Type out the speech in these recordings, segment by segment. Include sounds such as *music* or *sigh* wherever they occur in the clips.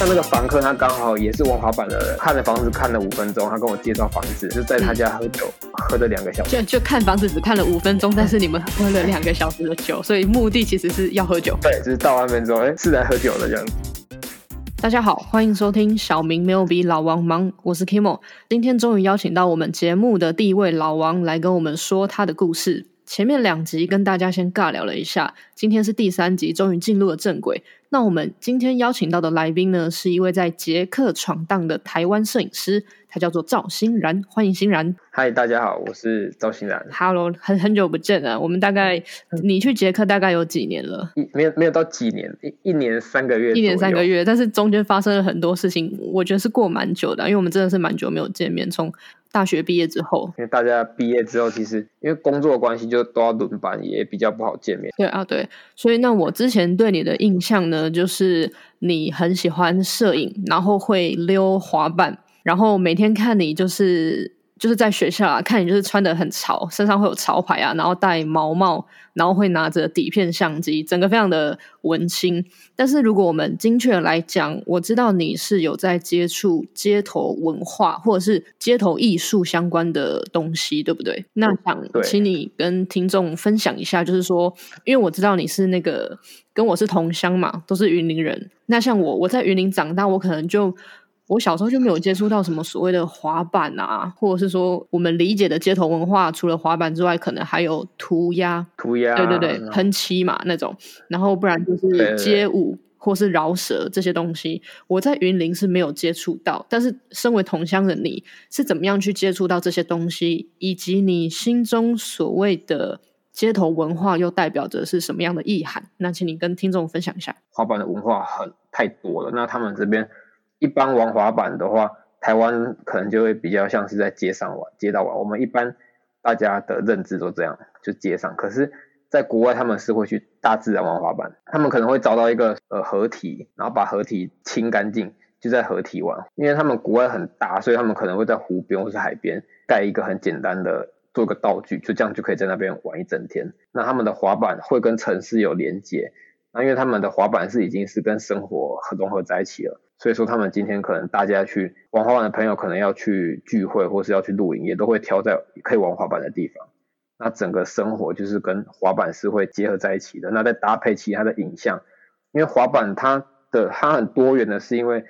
像那个房客，他刚好也是玩滑板的人，看了房子看了五分钟，他跟我介绍房子，就在他家喝酒，喝了两个小时。就就看房子只看了五分钟，但是你们喝了两个小时的酒，所以目的其实是要喝酒。对，就是到外面之后，哎，是来喝酒的这样子。大家好，欢迎收听小明没有比老王忙，我是 Kimo。今天终于邀请到我们节目的第一位老王来跟我们说他的故事。前面两集跟大家先尬聊了一下，今天是第三集，终于进入了正轨。那我们今天邀请到的来宾呢，是一位在捷克闯荡的台湾摄影师，他叫做赵欣然，欢迎欣然。嗨，大家好，我是赵欣然。Hello，很很久不见了。我们大概你去捷克大概有几年了？一没有没有到几年，一一年三个月，一年三个月。但是中间发生了很多事情，我觉得是过蛮久的，因为我们真的是蛮久没有见面，从。大学毕业之后，因为大家毕业之后，其实因为工作关系，就都要轮班，也比较不好见面。对啊，对，所以那我之前对你的印象呢，就是你很喜欢摄影，然后会溜滑板，然后每天看你就是。就是在学校啊，看你就是穿的很潮，身上会有潮牌啊，然后戴毛帽，然后会拿着底片相机，整个非常的文青。但是如果我们精确来讲，我知道你是有在接触街头文化或者是街头艺术相关的东西，对不对？那想请你跟听众分享一下，就是说，因为我知道你是那个跟我是同乡嘛，都是云林人。那像我，我在云林长大，我可能就。我小时候就没有接触到什么所谓的滑板啊，或者是说我们理解的街头文化，除了滑板之外，可能还有涂鸦、涂鸦，对对对，喷漆嘛那种，然后不然就是街舞或是饶舌这些东西。我在云林是没有接触到，但是身为同乡的你是怎么样去接触到这些东西，以及你心中所谓的街头文化又代表着是什么样的意涵？那请你跟听众分享一下。滑板的文化很太多了，那他们这边。一般玩滑板的话，台湾可能就会比较像是在街上玩、街道玩。我们一般大家的认知都这样，就街上。可是，在国外他们是会去大自然玩滑板，他们可能会找到一个呃河体，然后把河体清干净，就在河体玩。因为他们国外很大，所以他们可能会在湖边或是海边盖一个很简单的做个道具，就这样就可以在那边玩一整天。那他们的滑板会跟城市有连接，那因为他们的滑板是已经是跟生活融合在一起了。所以说，他们今天可能大家去玩滑板的朋友，可能要去聚会或是要去露营，也都会挑在可以玩滑板的地方。那整个生活就是跟滑板是会结合在一起的。那再搭配其他的影像，因为滑板它的它很多元的，是因为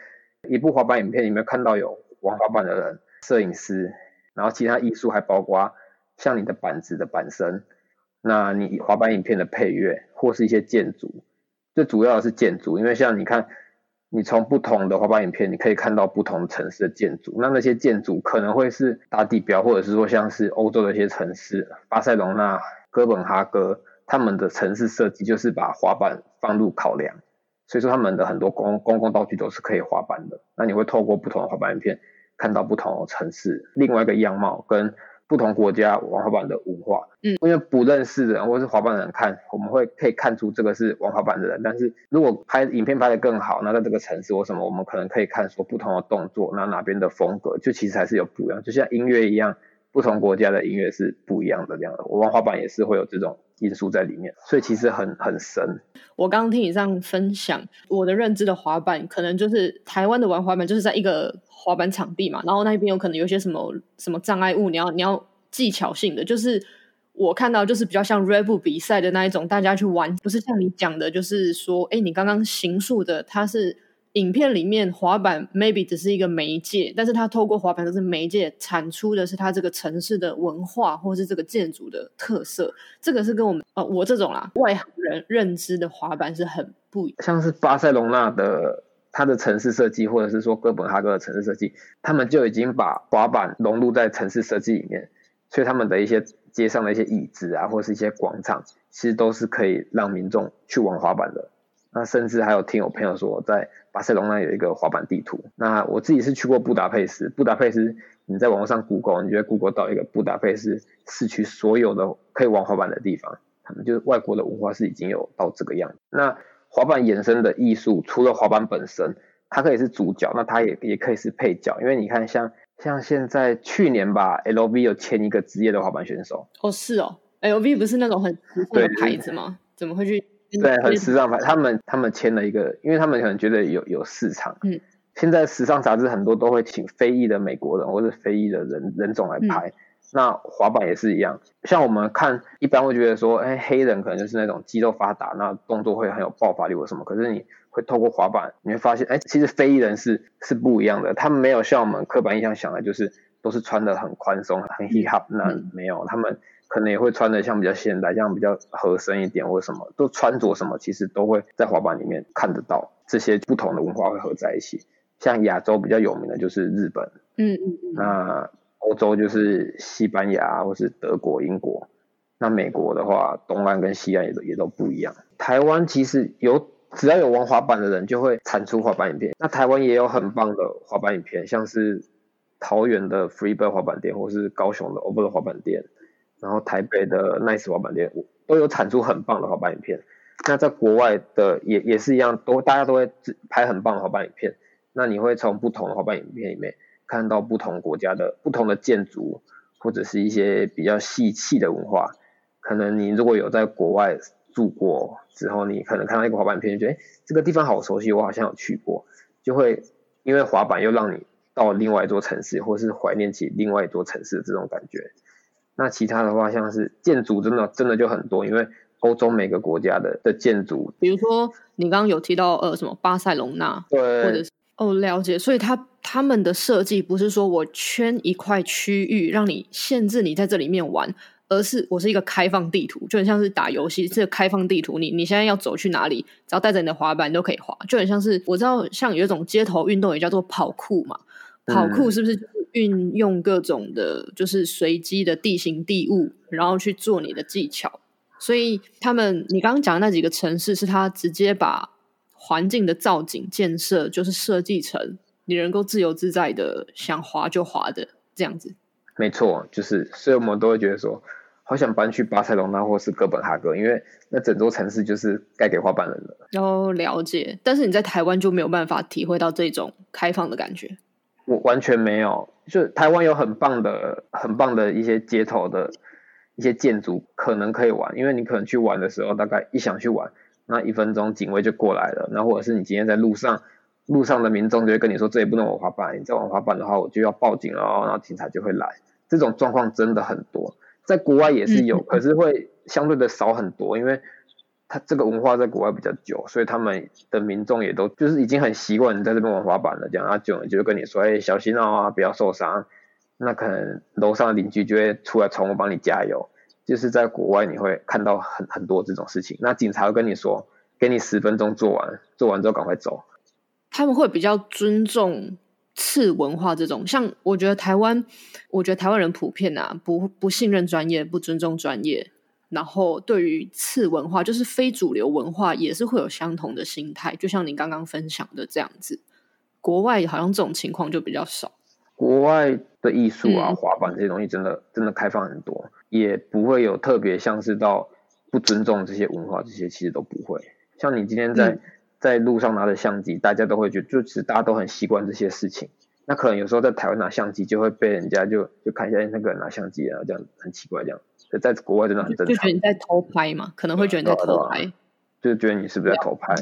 一部滑板影片里面看到有玩滑板的人、摄影师，然后其他艺术还包括像你的板子的板身，那你滑板影片的配乐或是一些建筑，最主要的是建筑，因为像你看。你从不同的滑板影片，你可以看到不同城市的建筑。那那些建筑可能会是大地标，或者是说像是欧洲的一些城市，巴塞隆纳、哥本哈根，他们的城市设计就是把滑板放入考量，所以说他们的很多公公共道具都是可以滑板的。那你会透过不同的滑板影片，看到不同的城市另外一个样貌跟。不同国家玩滑板的文化，嗯，因为不认识的人或者是滑板的人看，我们会可以看出这个是玩滑板的人。但是如果拍影片拍得更好，那在这个城市或什么，我们可能可以看出不同的动作，那哪边的风格就其实还是有不一样。就像音乐一样，不同国家的音乐是不一样的这样的。我玩滑板也是会有这种因素在里面，所以其实很很深。我刚刚听你这样分享，我的认知的滑板可能就是台湾的玩滑板，就是在一个。滑板场地嘛，然后那一边有可能有些什么什么障碍物，你要你要技巧性的，就是我看到就是比较像 rebu 比赛的那一种，大家去玩，不是像你讲的，就是说，哎，你刚刚形述的，它是影片里面滑板 maybe 只是一个媒介，但是它透过滑板就是媒介产出的是它这个城市的文化或是这个建筑的特色，这个是跟我们呃我这种啦外行人认知的滑板是很不一样，像是巴塞隆纳的。它的城市设计，或者是说哥本哈根的城市设计，他们就已经把滑板融入在城市设计里面，所以他们的一些街上的一些椅子啊，或是一些广场，其实都是可以让民众去玩滑板的。那甚至还有听我朋友说，在巴塞隆那有一个滑板地图。那我自己是去过布达佩斯，布达佩斯你在网络上 Google，你就会 Google 到一个布达佩斯市区所有的可以玩滑板的地方，他们就是外国的文化是已经有到这个样子。那滑板衍生的艺术，除了滑板本身，它可以是主角，那它也也可以是配角。因为你看，像像现在去年吧，L V 有签一个职业的滑板选手。哦，是哦，L V 不是那种很时尚的牌子吗？怎么会去对，很时尚牌。他们他们签了一个，因为他们可能觉得有有市场。嗯，现在时尚杂志很多都会请非裔的美国人或者非裔的人人种来拍。那滑板也是一样，像我们看一般会觉得说，哎，黑人可能就是那种肌肉发达，那动作会很有爆发力或什么。可是你会透过滑板，你会发现，哎，其实非裔人是是不一样的。他们没有像我们刻板印象想的，就是都是穿的很宽松、很 hip hop。那没有，他们可能也会穿的像比较现代，像比较合身一点或什么，都穿着什么，其实都会在滑板里面看得到这些不同的文化会合在一起。像亚洲比较有名的就是日本，嗯嗯嗯，那。欧洲就是西班牙或是德国、英国，那美国的话，东岸跟西岸也都也都不一样。台湾其实有只要有玩滑板的人，就会产出滑板影片。那台湾也有很棒的滑板影片，像是桃园的 Freebird 滑板店，或是高雄的 Over 滑板店，然后台北的 Nice 滑板店，都有产出很棒的滑板影片。那在国外的也也是一样，都大家都会拍很棒的滑板影片。那你会从不同的滑板影片里面。看到不同国家的不同的建筑，或者是一些比较细细的文化，可能你如果有在国外住过之后，你可能看到一个滑板片，觉得这个地方好熟悉，我好像有去过，就会因为滑板又让你到另外一座城市，或是怀念起另外一座城市的这种感觉。那其他的话，像是建筑，真的真的就很多，因为欧洲每个国家的的建筑，比如说你刚刚有提到呃什么巴塞隆纳，对，或者是。哦，了解。所以他他们的设计不是说我圈一块区域让你限制你在这里面玩，而是我是一个开放地图，就很像是打游戏，这个开放地图，你你现在要走去哪里，只要带着你的滑板都可以滑，就很像是我知道像有一种街头运动也叫做跑酷嘛，跑酷是不是运用各种的，就是随机的地形地物，然后去做你的技巧？所以他们你刚刚讲的那几个城市，是他直接把。环境的造景建设就是设计成你能够自由自在的想滑就滑的这样子。没错，就是所以我们都会觉得说，好想搬去巴塞隆那或是哥本哈根，因为那整座城市就是盖给滑板人的。哦，了解。但是你在台湾就没有办法体会到这种开放的感觉。我完全没有，就台湾有很棒的、很棒的一些街头的一些建筑，可能可以玩，因为你可能去玩的时候，大概一想去玩。那一分钟警卫就过来了，那或者是你今天在路上，路上的民众就会跟你说这里不能玩滑板，你再玩滑板的话我就要报警了，然后警察就会来。这种状况真的很多，在国外也是有，可是会相对的少很多，因为他这个文化在国外比较久，所以他们的民众也都就是已经很习惯你在这边玩滑板了，这样啊久了就会跟你说，哎小心啊，不要受伤。那可能楼上的邻居就会出来冲我帮你加油。就是在国外，你会看到很很多这种事情。那警察会跟你说，给你十分钟做完，做完之后赶快走。他们会比较尊重次文化这种，像我觉得台湾，我觉得台湾人普遍啊，不不信任专业，不尊重专业，然后对于次文化，就是非主流文化，也是会有相同的心态。就像你刚刚分享的这样子，国外好像这种情况就比较少。国外的艺术啊，滑板这些东西真的真的开放很多。也不会有特别像是到不尊重这些文化，这些其实都不会。像你今天在在路上拿着相机，大家都会觉得，就其实大家都很习惯这些事情。那可能有时候在台湾拿相机，就会被人家就就看一下那个人拿相机啊，这样很奇怪这样。在国外真的很正常。就觉得你在偷拍嘛，可能会觉得你在偷拍，就觉得你是不是在偷拍。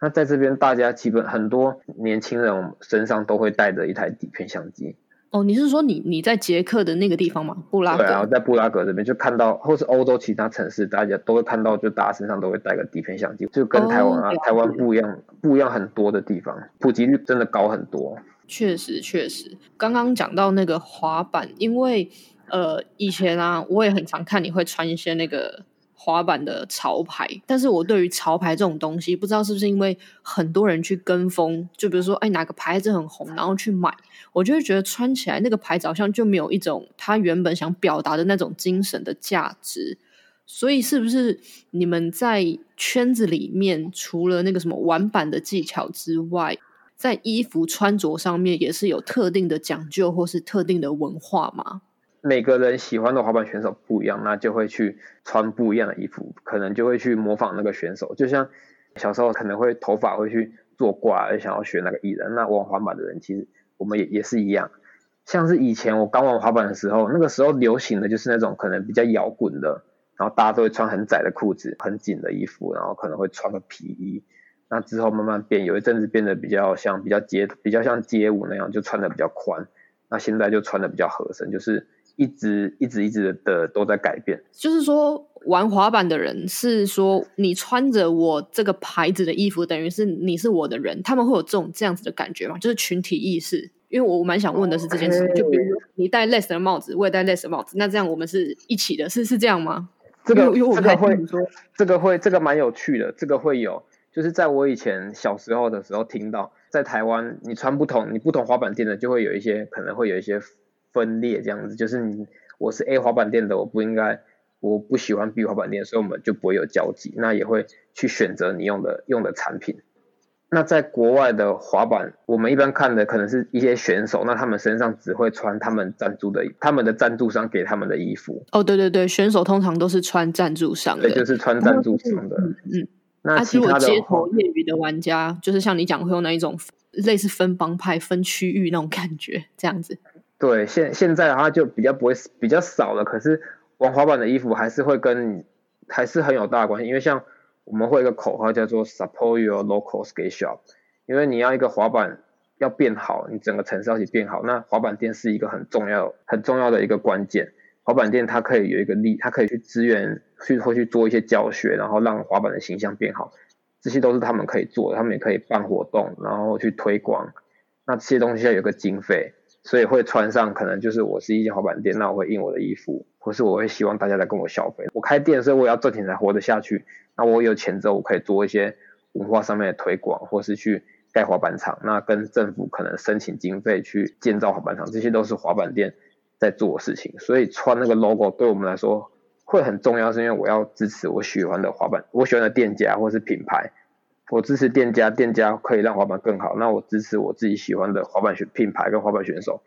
那在这边，大家基本很多年轻人身上都会带着一台底片相机。哦，你是说你你在捷克的那个地方吗？布拉格。对啊，在布拉格这边就看到，或是欧洲其他城市，大家都会看到，就大家身上都会带个底片相机，就跟台湾啊，台湾不一样，不一样很多的地方，普及率真的高很多。确实，确实，刚刚讲到那个滑板，因为呃，以前啊，我也很常看你会穿一些那个。滑板的潮牌，但是我对于潮牌这种东西，不知道是不是因为很多人去跟风，就比如说，哎，哪个牌子很红，然后去买，我就会觉得穿起来那个牌子好像就没有一种他原本想表达的那种精神的价值。所以，是不是你们在圈子里面，除了那个什么玩板的技巧之外，在衣服穿着上面也是有特定的讲究，或是特定的文化吗？每个人喜欢的滑板选手不一样，那就会去穿不一样的衣服，可能就会去模仿那个选手。就像小时候可能会头发会去做挂，想要学那个艺人。那玩滑板的人其实我们也也是一样。像是以前我刚玩滑板的时候，那个时候流行的就是那种可能比较摇滚的然后大家都会穿很窄的裤子、很紧的衣服，然后可能会穿个皮衣。那之后慢慢变，有一阵子变得比较像比较街比较像街舞那样，就穿的比较宽。那现在就穿的比较合身，就是一直一直一直的都在改变。就是说，玩滑板的人是说，你穿着我这个牌子的衣服，等于是你是我的人，他们会有这种这样子的感觉吗？就是群体意识。因为我蛮想问的是这件事，就比如说你戴 less 的帽子，我也戴 less 的帽子，那这样我们是一起的，是是这样吗？这个这个会说，这个会这个蛮有趣的，这个会有。就是在我以前小时候的时候听到，在台湾你穿不同，你不同滑板店的就会有一些可能会有一些分裂这样子。就是你我是 A 滑板店的，我不应该我不喜欢 B 滑板店，所以我们就不会有交集。那也会去选择你用的用的产品。那在国外的滑板，我们一般看的可能是一些选手，那他们身上只会穿他们赞助的，他们的赞助商给他们的衣服。哦，对对对，选手通常都是穿赞助商的，对，就是穿赞助商的，嗯。那其他街头业余的玩家，就是像你讲会有那一种类似分帮派、分区域那种感觉，这样子。对，现现在的话就比较不会比较少了，可是玩滑板的衣服还是会跟还是很有大关系，因为像我们会一个口号叫做 “Support your local skate shop”，因为你要一个滑板要变好，你整个城市要去变好，那滑板店是一个很重要很重要的一个关键。滑板店它可以有一个力，它可以去支援，去会去做一些教学，然后让滑板的形象变好，这些都是他们可以做，他们也可以办活动，然后去推广。那这些东西要有个经费，所以会穿上可能就是我是一间滑板店，那我会印我的衣服，或是我会希望大家来跟我消费。我开店，所以我要赚钱才活得下去。那我有钱之后，我可以做一些文化上面的推广，或是去盖滑板场，那跟政府可能申请经费去建造滑板场，这些都是滑板店。在做事情，所以穿那个 logo 对我们来说会很重要，是因为我要支持我喜欢的滑板，我喜欢的店家或是品牌，我支持店家，店家可以让滑板更好，那我支持我自己喜欢的滑板选品牌跟滑板选手，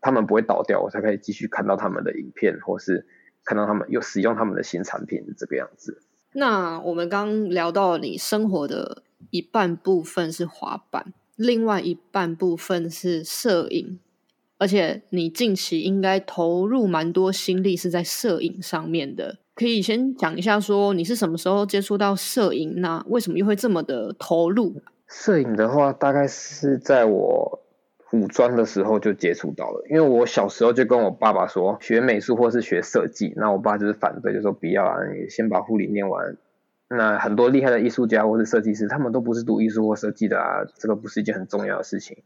他们不会倒掉，我才可以继续看到他们的影片，或是看到他们又使用他们的新产品这个样子。那我们刚聊到你生活的一半部分是滑板，另外一半部分是摄影。而且你近期应该投入蛮多心力是在摄影上面的，可以先讲一下说你是什么时候接触到摄影？那为什么又会这么的投入？摄影的话，大概是在我五专的时候就接触到了，因为我小时候就跟我爸爸说学美术或是学设计，那我爸就是反对，就说不要啊，你先把护理念完。那很多厉害的艺术家或是设计师，他们都不是读艺术或设计的啊，这个不是一件很重要的事情。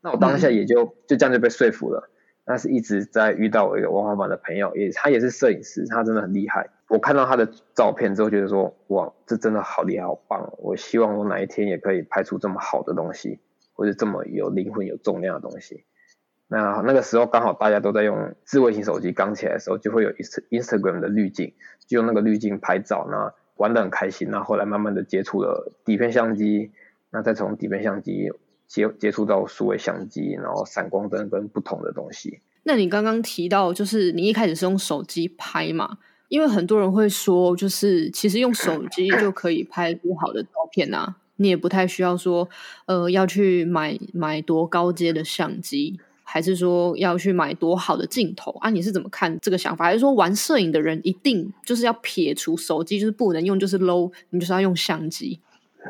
那我当下也就就这样就被说服了，但是一直在遇到我一个文化版的朋友，也他也是摄影师，他真的很厉害。我看到他的照片之后，觉得说哇，这真的好厉害，好棒！我希望我哪一天也可以拍出这么好的东西，或者这么有灵魂、有重量的东西。那那个时候刚好大家都在用智慧型手机刚起来的时候，就会有 Instagram 的滤镜，就用那个滤镜拍照，那玩得很开心。那后来慢慢的接触了底片相机，那再从底片相机。接接触到数位相机，然后闪光灯跟不同的东西。那你刚刚提到，就是你一开始是用手机拍嘛？因为很多人会说，就是其实用手机就可以拍不好的照片啊，你也不太需要说，呃，要去买买多高阶的相机，还是说要去买多好的镜头啊？你是怎么看这个想法？还是说玩摄影的人一定就是要撇除手机，就是不能用，就是 low，你就是要用相机？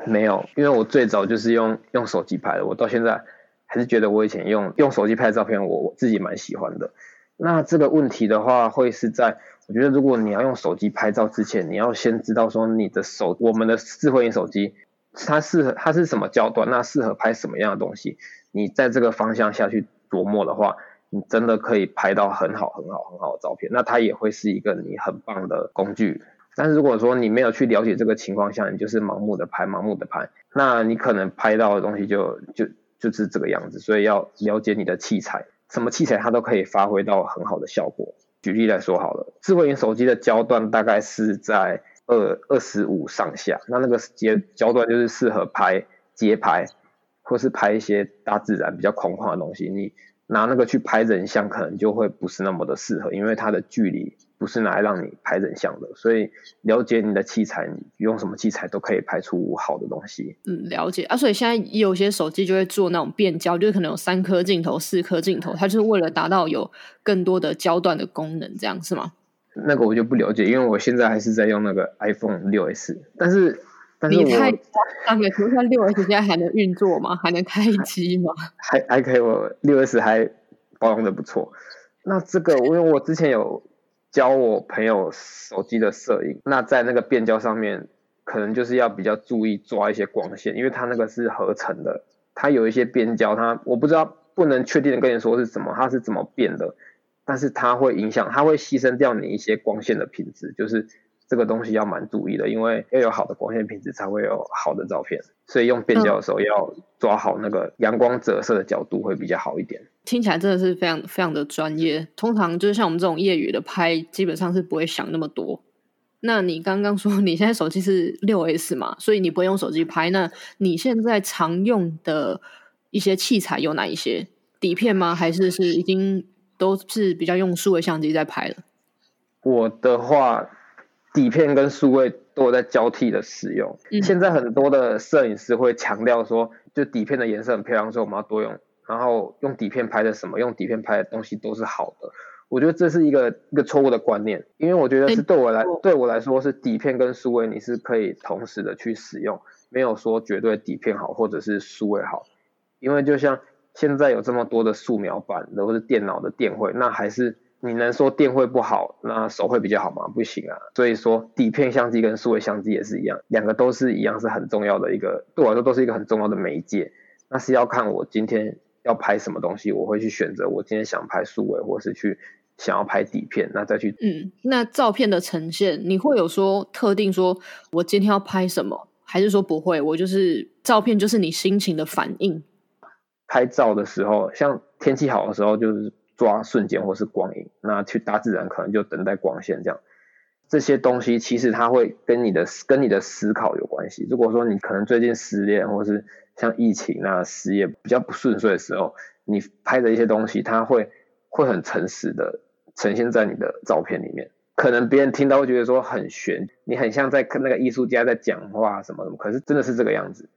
没有，因为我最早就是用用手机拍的，我到现在还是觉得我以前用用手机拍的照片，我我自己蛮喜欢的。那这个问题的话，会是在我觉得，如果你要用手机拍照之前，你要先知道说你的手，我们的智慧型手机它适合它是什么焦段，那适合拍什么样的东西，你在这个方向下去琢磨的话，你真的可以拍到很好很好很好的照片，那它也会是一个你很棒的工具。但是如果说你没有去了解这个情况下，你就是盲目的拍，盲目的拍，那你可能拍到的东西就就就是这个样子。所以要了解你的器材，什么器材它都可以发挥到很好的效果。举例来说好了，智慧型手机的焦段大概是在二二十五上下，那那个焦焦段就是适合拍街拍，或是拍一些大自然比较空旷的东西。你拿那个去拍人像，可能就会不是那么的适合，因为它的距离。不是拿来让你拍人像的，所以了解你的器材，你用什么器材都可以拍出好的东西。嗯，了解啊。所以现在有些手机就会做那种变焦，就是可能有三颗镜头、四颗镜头，它就是为了达到有更多的焦段的功能，这样是吗？那个我就不了解，因为我现在还是在用那个 iPhone 六 S，但是但是我你太夸张了，请问一下六 S 现在还能运作吗？还能开机吗？还还可以，我六 S 还保养的不错。那这个，因为我之前有教我朋友手机的摄影，那在那个变焦上面，可能就是要比较注意抓一些光线，因为它那个是合成的，它有一些变焦，它我不知道，不能确定的跟你说是怎么，它是怎么变的，但是它会影响，它会牺牲掉你一些光线的品质，就是这个东西要蛮注意的，因为要有好的光线品质才会有好的照片，所以用变焦的时候要抓好那个阳光折射的角度会比较好一点。听起来真的是非常非常的专业。通常就是像我们这种业余的拍，基本上是不会想那么多。那你刚刚说你现在手机是六 S 嘛，所以你不会用手机拍。那你现在常用的一些器材有哪一些？底片吗？还是是已经都是比较用数位相机在拍了？我的话，底片跟数位都有在交替的使用。嗯现在很多的摄影师会强调说，就底片的颜色很漂亮，所以我们要多用。然后用底片拍的什么，用底片拍的东西都是好的。我觉得这是一个一个错误的观念，因为我觉得是对我来对我来说是底片跟数位你是可以同时的去使用，没有说绝对底片好或者是数位好。因为就像现在有这么多的素描版的或者电脑的电绘，那还是你能说电绘不好，那手绘比较好吗？不行啊。所以说底片相机跟数位相机也是一样，两个都是一样是很重要的一个，对我来说都是一个很重要的媒介。那是要看我今天要拍什么东西，我会去选择我今天想拍数位，或是去想要拍底片，那再去嗯，那照片的呈现，你会有说特定说我今天要拍什么，还是说不会？我就是照片就是你心情的反应。拍照的时候，像天气好的时候，就是抓瞬间或是光影；那去大自然可能就等待光线这样。这些东西其实它会跟你的跟你的思考有关系。如果说你可能最近失恋，或是像疫情啊失业比较不顺遂的时候，你拍的一些东西，它会会很诚实的呈现在你的照片里面。可能别人听到会觉得说很悬，你很像在跟那个艺术家在讲话什么什么，可是真的是这个样子。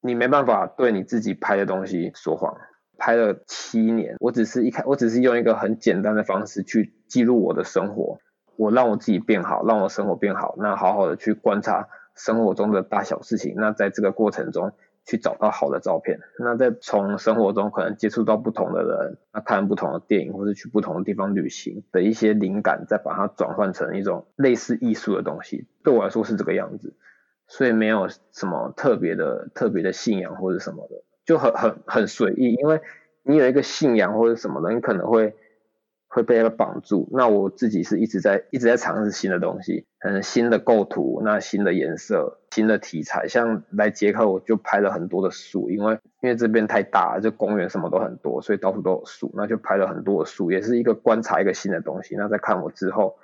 你没办法对你自己拍的东西说谎。拍了七年，我只是一开，我只是用一个很简单的方式去记录我的生活，我让我自己变好，让我生活变好，那好好的去观察生活中的大小事情，那在这个过程中去找到好的照片，那再从生活中可能接触到不同的人，那看不同的电影，或是去不同的地方旅行的一些灵感，再把它转换成一种类似艺术的东西，对我来说是这个样子。所以没有什么特别的、特别的信仰或者什么的，就很很很随意。因为你有一个信仰或者什么的，你可能会会被那个绑住。那我自己是一直在一直在尝试新的东西，可能新的构图、那新的颜色、新的题材。像来捷克，我就拍了很多的树，因为因为这边太大了，就公园什么都很多，所以到处都有树，那就拍了很多的树，也是一个观察一个新的东西。那再看我之后。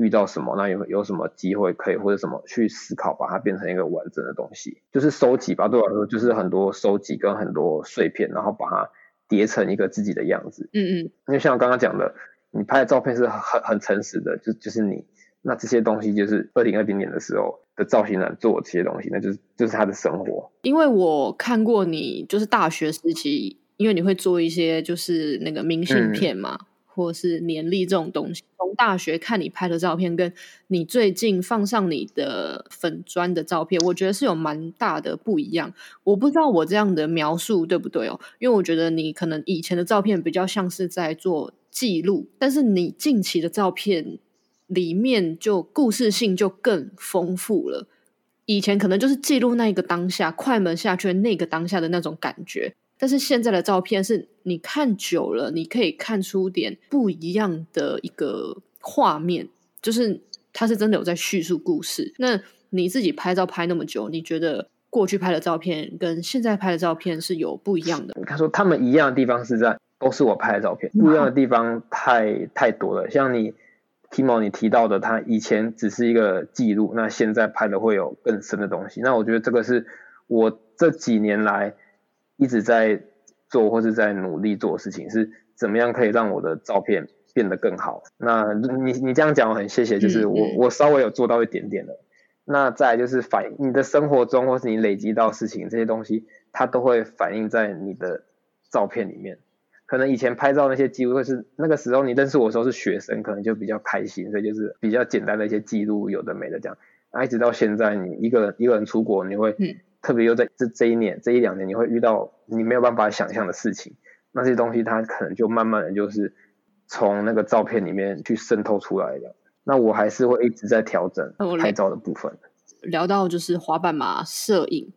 遇到什么，那有有什么机会可以或者什么去思考，把它变成一个完整的东西，就是收集吧。对我来说，就是很多收集跟很多碎片，然后把它叠成一个自己的样子。嗯嗯，因为像我刚刚讲的，你拍的照片是很很诚实的，就就是你。那这些东西就是二零二零年的时候的造型人做这些东西，那就是就是他的生活。因为我看过你，就是大学时期，因为你会做一些就是那个明信片嘛。嗯或是年历这种东西，从大学看你拍的照片，跟你最近放上你的粉砖的照片，我觉得是有蛮大的不一样。我不知道我这样的描述对不对哦？因为我觉得你可能以前的照片比较像是在做记录，但是你近期的照片里面就故事性就更丰富了。以前可能就是记录那一个当下，快门下去那个当下的那种感觉。但是现在的照片是你看久了，你可以看出点不一样的一个画面，就是它是真的有在叙述故事。那你自己拍照拍那么久，你觉得过去拍的照片跟现在拍的照片是有不一样的？他说他们一样的地方是在都是我拍的照片，不一样的地方太太多了。像你 Timo 你提到的，他以前只是一个记录，那现在拍的会有更深的东西。那我觉得这个是我这几年来。一直在做或是在努力做的事情，是怎么样可以让我的照片变得更好？那你你这样讲我很谢谢，就是我我稍微有做到一点点的。那再就是反你的生活中或是你累积到事情这些东西，它都会反映在你的照片里面。可能以前拍照那些记录会是那个时候你认识我的时候是学生，可能就比较开心，所以就是比较简单的一些记录，有的没的这样。啊，一直到现在，你一个人一个人出国，你会特别又在这这一年这一两年，你会遇到你没有办法想象的事情，那些东西它可能就慢慢的就是从那个照片里面去渗透出来的。那我还是会一直在调整拍照的部分。聊到就是滑板嘛，摄影，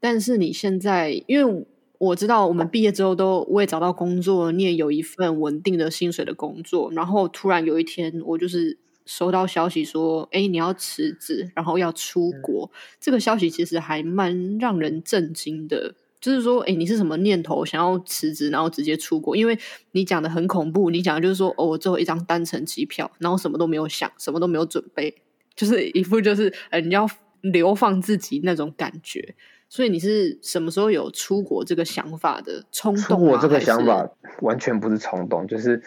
但是你现在因为。我知道我们毕业之后都我也找到工作，你也有一份稳定的薪水的工作。然后突然有一天，我就是收到消息说：“哎，你要辞职，然后要出国。”这个消息其实还蛮让人震惊的。就是说，哎，你是什么念头想要辞职，然后直接出国？因为你讲的很恐怖，你讲的就是说，哦，我最后一张单程机票，然后什么都没有想，什么都没有准备，就是一副就是呃你要流放自己那种感觉。所以你是什么时候有出国这个想法的冲动？出国这个想法完全不是冲动，就是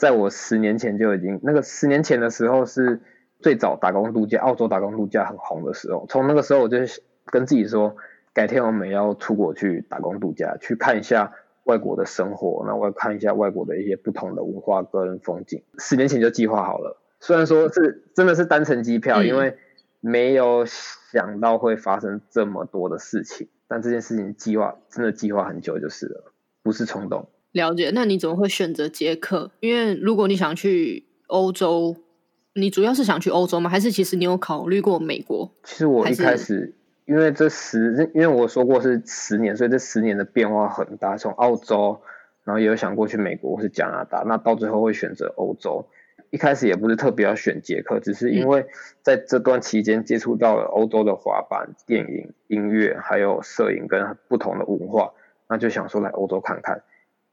在我十年前就已经那个十年前的时候是最早打工度假，澳洲打工度假很红的时候。从那个时候我就跟自己说，改天我们要出国去打工度假，去看一下外国的生活，那我要看一下外国的一些不同的文化跟风景。十年前就计划好了，虽然说是真的是单程机票，因为没有。想到会发生这么多的事情，但这件事情计划真的计划很久就是了，不是冲动。了解，那你怎么会选择捷克？因为如果你想去欧洲，你主要是想去欧洲吗？还是其实你有考虑过美国？其实我一开始，因为这十，因为我说过是十年，所以这十年的变化很大。从澳洲，然后也有想过去美国或是加拿大，那到最后会选择欧洲。一开始也不是特别要选捷克，只是因为在这段期间接触到了欧洲的滑板、电影、音乐，还有摄影跟不同的文化，那就想说来欧洲看看。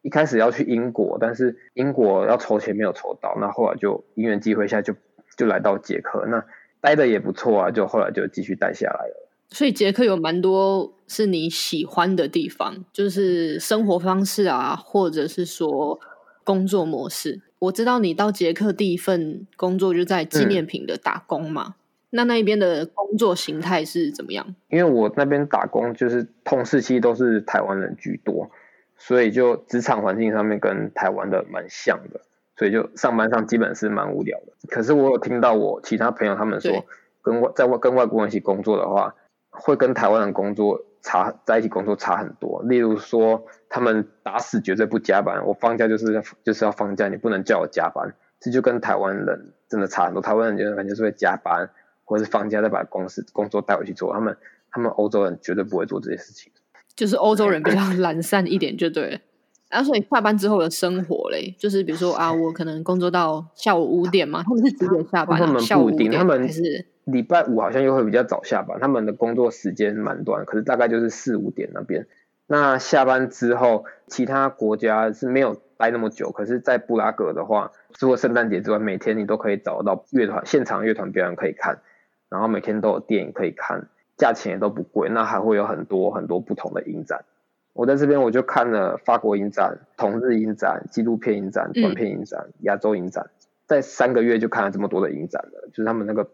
一开始要去英国，但是英国要筹钱没有筹到，那后来就因缘机会下就就来到捷克，那待的也不错啊，就后来就继续待下来了。所以捷克有蛮多是你喜欢的地方，就是生活方式啊，或者是说工作模式。我知道你到捷克第一份工作就在纪念品的打工嘛？那那一边的工作形态是怎么样？因为我那边打工就是同事期都是台湾人居多，所以就职场环境上面跟台湾的蛮像的，所以就上班上基本是蛮无聊的。可是我有听到我其他朋友他们说，跟外在外跟外国人一起工作的话，会跟台湾人工作。差在一起工作差很多，例如说他们打死绝对不加班，我放假就是要就是要放假，你不能叫我加班，这就跟台湾人真的差很多。台湾人就是感觉是会加班，或者是放假再把公司工作带回去做，他们他们欧洲人绝对不会做这些事情，就是欧洲人比较懒散一点就对了。然 *laughs* 后所以下班之后的生活嘞，就是比如说啊，*laughs* 我可能工作到下午五点嘛，他们是几点下班？他们不一定，他们是。礼拜五好像又会比较早下班，他们的工作时间蛮短，可是大概就是四五点那边。那下班之后，其他国家是没有待那么久，可是，在布拉格的话，除了圣诞节之外，每天你都可以找到乐团现场乐团表演可以看，然后每天都有电影可以看，价钱也都不贵，那还会有很多很多不同的影展。我在这边我就看了法国影展、同日影展、纪录片影展、短片影展、亚洲影展，在三个月就看了这么多的影展了，就是他们那个。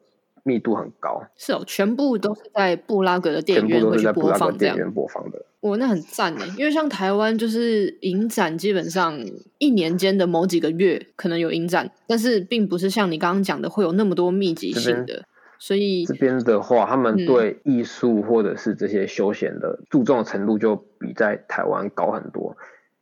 密度很高，是哦，全部都是在布拉格的电影院会去播放这样播放的。我那很赞诶，因为像台湾就是影展，基本上一年间的某几个月可能有影展，但是并不是像你刚刚讲的会有那么多密集性的。所以这边的话，他们对艺术或者是这些休闲的注重程度就比在台湾高很多。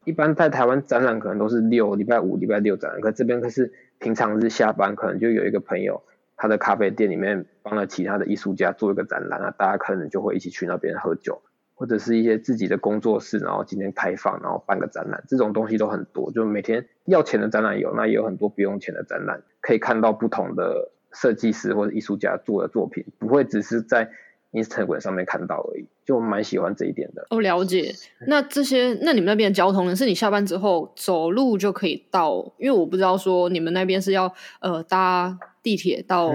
一般在台湾展览可能都是六礼拜五、礼拜六展览，可这边可是平常日下班，可能就有一个朋友。他的咖啡店里面帮了其他的艺术家做一个展览啊，大家可能就会一起去那边喝酒，或者是一些自己的工作室，然后今天开放，然后办个展览，这种东西都很多。就每天要钱的展览有，那也有很多不用钱的展览，可以看到不同的设计师或者艺术家做的作品，不会只是在 Instagram 上面看到而已。就蛮喜欢这一点的。哦，了解。那这些，那你们那边的交通呢？是你下班之后走路就可以到？因为我不知道说你们那边是要呃搭。地铁到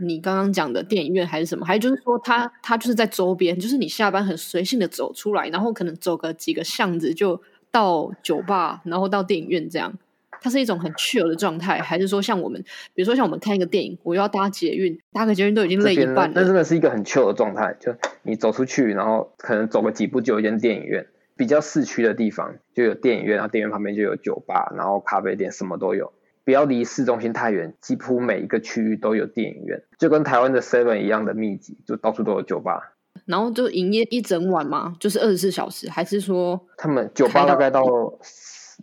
你刚刚讲的电影院还是什么？还就是说，他他就是在周边，就是你下班很随性的走出来，然后可能走个几个巷子就到酒吧，然后到电影院这样。它是一种很 chill 的状态，还是说像我们，比如说像我们看一个电影，我要搭捷运，搭个捷运都已经累一半了。那真的是一个很 chill 的状态，就你走出去，然后可能走个几步就有一间电影院。比较市区的地方就有电影院，然后电影院旁边就有酒吧，然后咖啡店，什么都有。不要离市中心太远，几乎每一个区域都有电影院，就跟台湾的 Seven 一样的密集，就到处都有酒吧。然后就营业一整晚吗？就是二十四小时，还是说他们酒吧大概到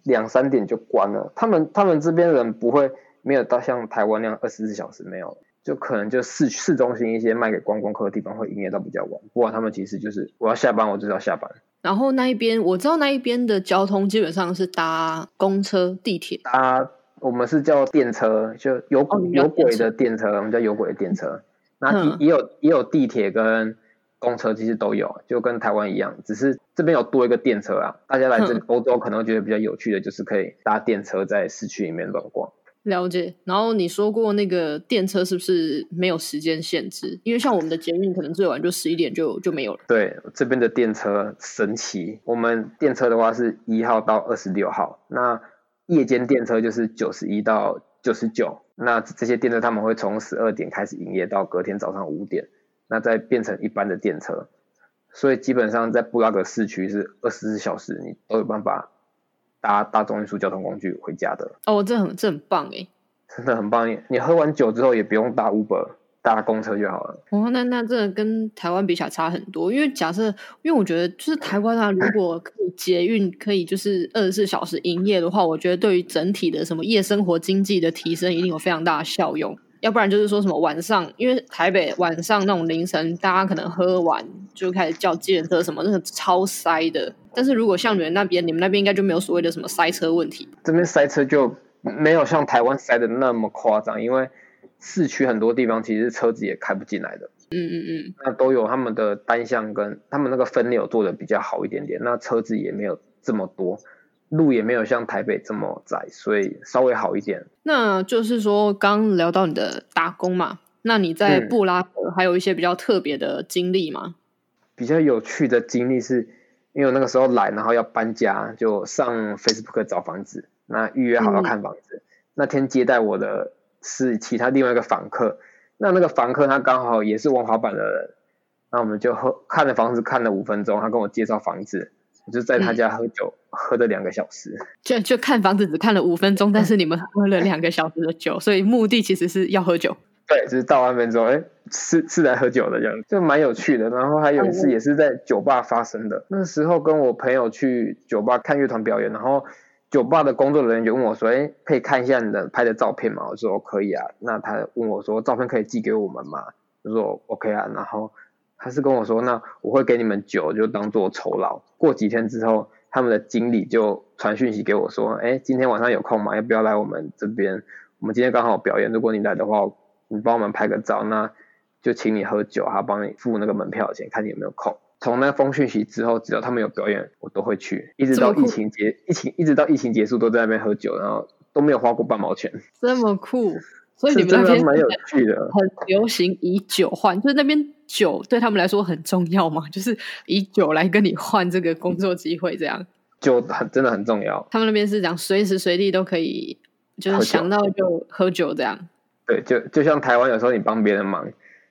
两三点就关了？他们他们这边人不会没有到像台湾那样二十四小时没有，就可能就市市中心一些卖给观光客的地方会营业到比较晚。不过他们其实就是我要下班，我就要下班。然后那一边我知道那一边的交通基本上是搭公车、地铁。搭我们是叫电车，就有有轨的电车，我们叫有轨的电车。那也有也有地铁跟。公车其实都有，就跟台湾一样，只是这边有多一个电车啊。大家来这欧洲可能觉得比较有趣的就是可以搭电车在市区里面乱逛。了解。然后你说过那个电车是不是没有时间限制？因为像我们的捷运可能最晚就十一点就就没有了。对，这边的电车神奇。我们电车的话是一号到二十六号，那夜间电车就是九十一到九十九。那这些电车他们会从十二点开始营业到隔天早上五点。那再变成一般的电车，所以基本上在布拉格市区是二十四小时，你都有办法搭大众运输交通工具回家的。哦，这很这很棒哎，真的很棒！耶你喝完酒之后也不用搭 Uber，搭公车就好了。哦，那那这跟台湾比起来差很多。因为假设，因为我觉得就是台湾啊，如果可以捷运可以就是二十四小时营业的话，我觉得对于整体的什么夜生活经济的提升，一定有非常大的效用。要不然就是说什么晚上，因为台北晚上那种凌晨，大家可能喝完就开始叫计程车什么，那个超塞的。但是如果像你们那边，你们那边应该就没有所谓的什么塞车问题。这边塞车就没有像台湾塞的那么夸张，因为市区很多地方其实车子也开不进来的。嗯嗯嗯。那都有他们的单向跟他们那个分流做的比较好一点点，那车子也没有这么多。路也没有像台北这么窄，所以稍微好一点。那就是说，刚聊到你的打工嘛，那你在布拉格还有一些比较特别的经历吗？比较有趣的经历是，因为我那个时候来，然后要搬家，就上 Facebook 找房子，那预约好要看房子。那天接待我的是其他另外一个房客，那那个房客他刚好也是玩滑板的人，那我们就喝看了房子看了五分钟，他跟我介绍房子。就在他家喝酒，喝了两个小时。就就看房子只看了五分钟，但是你们喝了两个小时的酒，所以目的其实是要喝酒。*laughs* 对，就是到外面之后，哎，是是来喝酒的这样，就蛮有趣的。然后还有一次也是在酒吧发生的，那时候跟我朋友去酒吧看乐团表演，然后酒吧的工作人员就问我说：“哎，可以看一下你的拍的照片吗？”我说：“可以啊。”那他问我说：“照片可以寄给我们吗？”我说：“OK 啊。”然后。他是跟我说，那我会给你们酒，就当做酬劳。过几天之后，他们的经理就传讯息给我说，哎，今天晚上有空吗？要不要来我们这边？我们今天刚好表演，如果你来的话，你帮我们拍个照，那就请你喝酒，还帮你付那个门票钱，看你有没有空。从那封讯息之后，只要他们有表演，我都会去，一直到疫情结疫情，一直到疫情结束都在那边喝酒，然后都没有花过半毛钱。这么酷。所以你们那边蛮有趣的，很流行以酒换，就是那边酒对他们来说很重要嘛，*laughs* 就是以酒来跟你换这个工作机会，这样酒很真的很重要。他们那边是讲随时随地都可以，就是想到就喝酒这样。对，就就像台湾有时候你帮别人忙，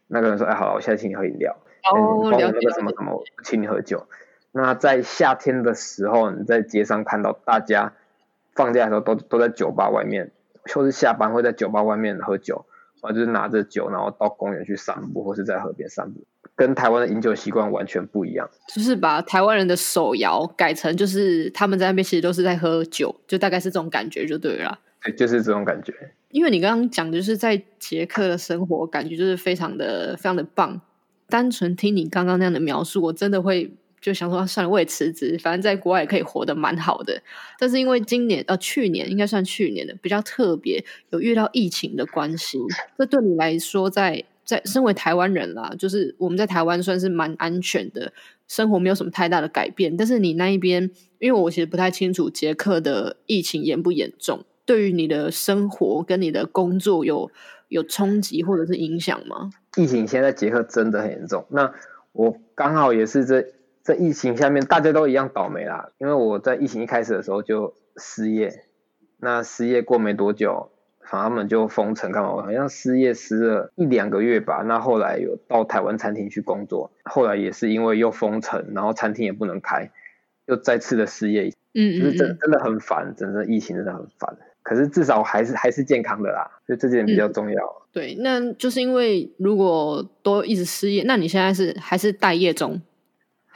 那个人说：“哎，好了，我现在请你喝饮料。”哦，了解。那个什么什么，请你喝酒。那在夏天的时候，你在街上看到大家放假的时候都都在酒吧外面。或是下班会在酒吧外面喝酒，啊，就是拿着酒，然后到公园去散步，或是在河边散步，跟台湾的饮酒习惯完全不一样。就是把台湾人的手摇改成，就是他们在那边其实都是在喝酒，就大概是这种感觉就对了。对，就是这种感觉。因为你刚刚讲的就是在捷克的生活，感觉就是非常的非常的棒。单纯听你刚刚那样的描述，我真的会。就想说算了，我也辞职，反正在国外也可以活得蛮好的。但是因为今年呃去年应该算去年的比较特别，有遇到疫情的关系，这对你来说，在在身为台湾人啦，就是我们在台湾算是蛮安全的，生活没有什么太大的改变。但是你那一边，因为我其实不太清楚捷克的疫情严不严重，对于你的生活跟你的工作有有冲击或者是影响吗？疫情现在捷克真的很严重。那我刚好也是这。在疫情下面，大家都一样倒霉啦。因为我在疫情一开始的时候就失业，那失业过没多久，反他们就封城干嘛？我好像失业失了一两个月吧。那后来有到台湾餐厅去工作，后来也是因为又封城，然后餐厅也不能开，又再次的失业，嗯就是真真的很烦，真的疫情真的很烦。可是至少还是还是健康的啦，所以这点比较重要。对，那就是因为如果都一直失业，那你现在是还是待业中，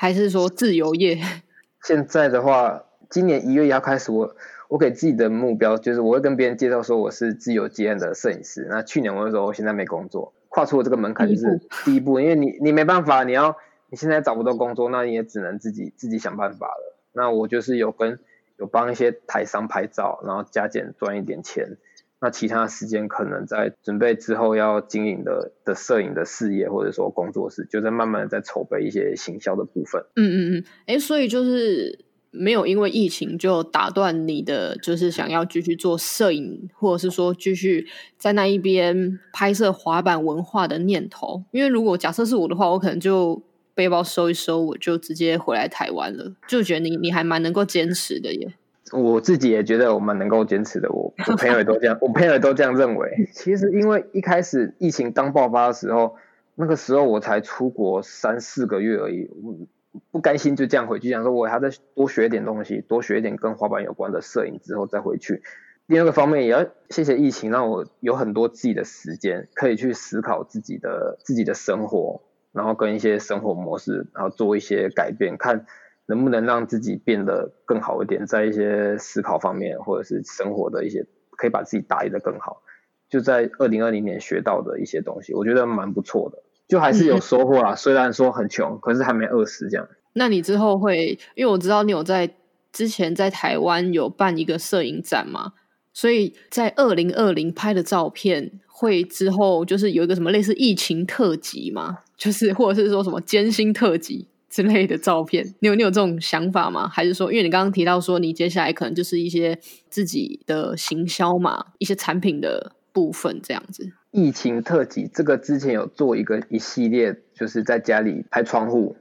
还是说自由业？*laughs* 现在的话，今年一月一号开始，我我给自己的目标就是我会跟别人介绍说我是自由接案的摄影师。那去年我就说我现在没工作，跨出了这个门槛就是第一步，因为你你没办法，你要你现在找不到工作，那你也只能自己自己想办法了。那我就是有跟有帮一些台商拍照，然后加减赚一点钱。那其他时间可能在准备之后要经营的的摄影的事业，或者说工作室，就在慢慢的在筹备一些行销的部分。嗯嗯嗯，哎，所以就是没有因为疫情就打断你的，就是想要继续做摄影，或者是说继续在那一边拍摄滑板文化的念头。因为如果假设是我的话，我可能就背包收一收，我就直接回来台湾了。就觉得你你还蛮能够坚持的耶。我自己也觉得我们能够坚持的，我我朋友也都这样，我朋友也都这样认为。其实因为一开始疫情刚爆发的时候，那个时候我才出国三四个月而已，我不甘心就这样回去，想说我还再多学一点东西，多学一点跟滑板有关的摄影之后再回去。第二个方面也要谢谢疫情，让我有很多自己的时间可以去思考自己的自己的生活，然后跟一些生活模式，然后做一些改变，看。能不能让自己变得更好一点，在一些思考方面，或者是生活的一些，可以把自己打理的更好。就在二零二零年学到的一些东西，我觉得蛮不错的，就还是有收获啦。*laughs* 虽然说很穷，可是还没饿死这样。那你之后会，因为我知道你有在之前在台湾有办一个摄影展嘛，所以在二零二零拍的照片，会之后就是有一个什么类似疫情特辑嘛，就是或者是说什么艰辛特辑。之类的照片，你有你有这种想法吗？还是说，因为你刚刚提到说，你接下来可能就是一些自己的行销嘛，一些产品的部分这样子。疫情特辑这个之前有做一个一系列，就是在家里拍窗户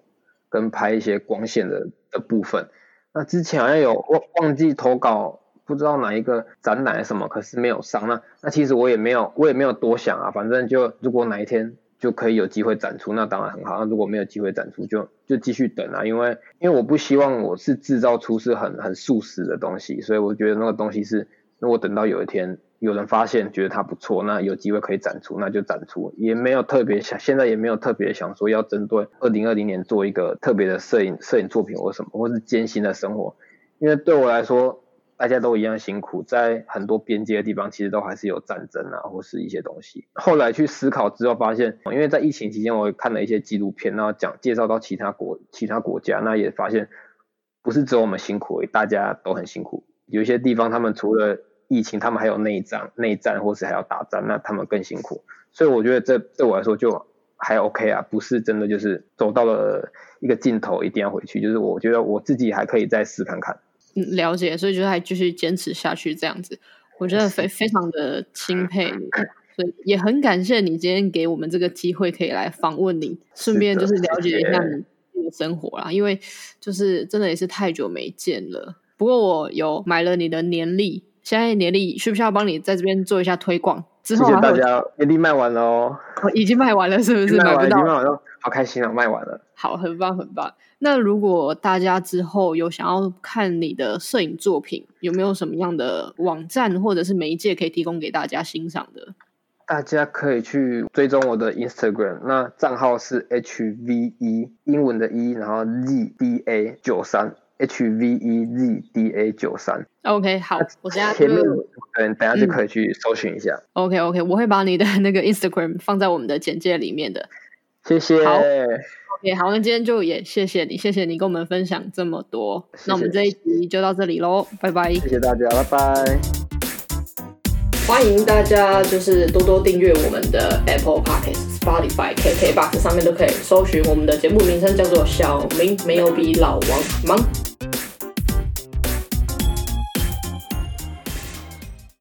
跟拍一些光线的的部分。那之前好像有忘忘记投稿，不知道哪一个展览什么，可是没有上。那那其实我也没有，我也没有多想啊，反正就如果哪一天。就可以有机会展出，那当然很好。那如果没有机会展出，就就继续等啊。因为因为我不希望我是制造出是很很速食的东西，所以我觉得那个东西是，如果等到有一天有人发现觉得它不错，那有机会可以展出，那就展出。也没有特别想，现在也没有特别想说要针对二零二零年做一个特别的摄影摄影作品或什么，或是艰辛的生活。因为对我来说。大家都一样辛苦，在很多边界的地方，其实都还是有战争啊，或是一些东西。后来去思考之后，发现，因为在疫情期间，我看了一些纪录片，然后讲介绍到其他国、其他国家，那也发现不是只有我们辛苦，大家都很辛苦。有一些地方，他们除了疫情，他们还有内战、内战，或是还要打仗，那他们更辛苦。所以我觉得这对我来说就还 OK 啊，不是真的就是走到了一个尽头，一定要回去。就是我觉得我自己还可以再试看看。了解，所以就还继续坚持下去这样子，我觉得非非常的钦佩你，所以也很感谢你今天给我们这个机会可以来访问你，顺便就是了解一下你的生活啦，因为就是真的也是太久没见了。不过我有买了你的年历，现在年历需不需要帮你在这边做一下推广？谢谢大家，年历卖完了哦，已经卖完了是不是？卖完，已经卖完了，好开心啊！卖完了，好，很棒，很棒。那如果大家之后有想要看你的摄影作品，有没有什么样的网站或者是媒介可以提供给大家欣赏的？大家可以去追踪我的 Instagram，那账号是 HVE 英文的 E，然后 ZDA 九三 HVE ZDA 九三。OK，好，我现在前面嗯，等下就可以去搜寻一下。OK OK，我会把你的那个 Instagram 放在我们的简介里面的。谢谢。好。OK，好，那今天就也谢谢你，谢谢你跟我们分享这么多。那我们这一集就到这里喽，拜拜。谢谢大家，拜拜。欢迎大家就是多多订阅我们的 Apple Podcast、Spotify、KKBox 上面都可以搜寻我们的节目名称叫做《小明没有比老王忙》。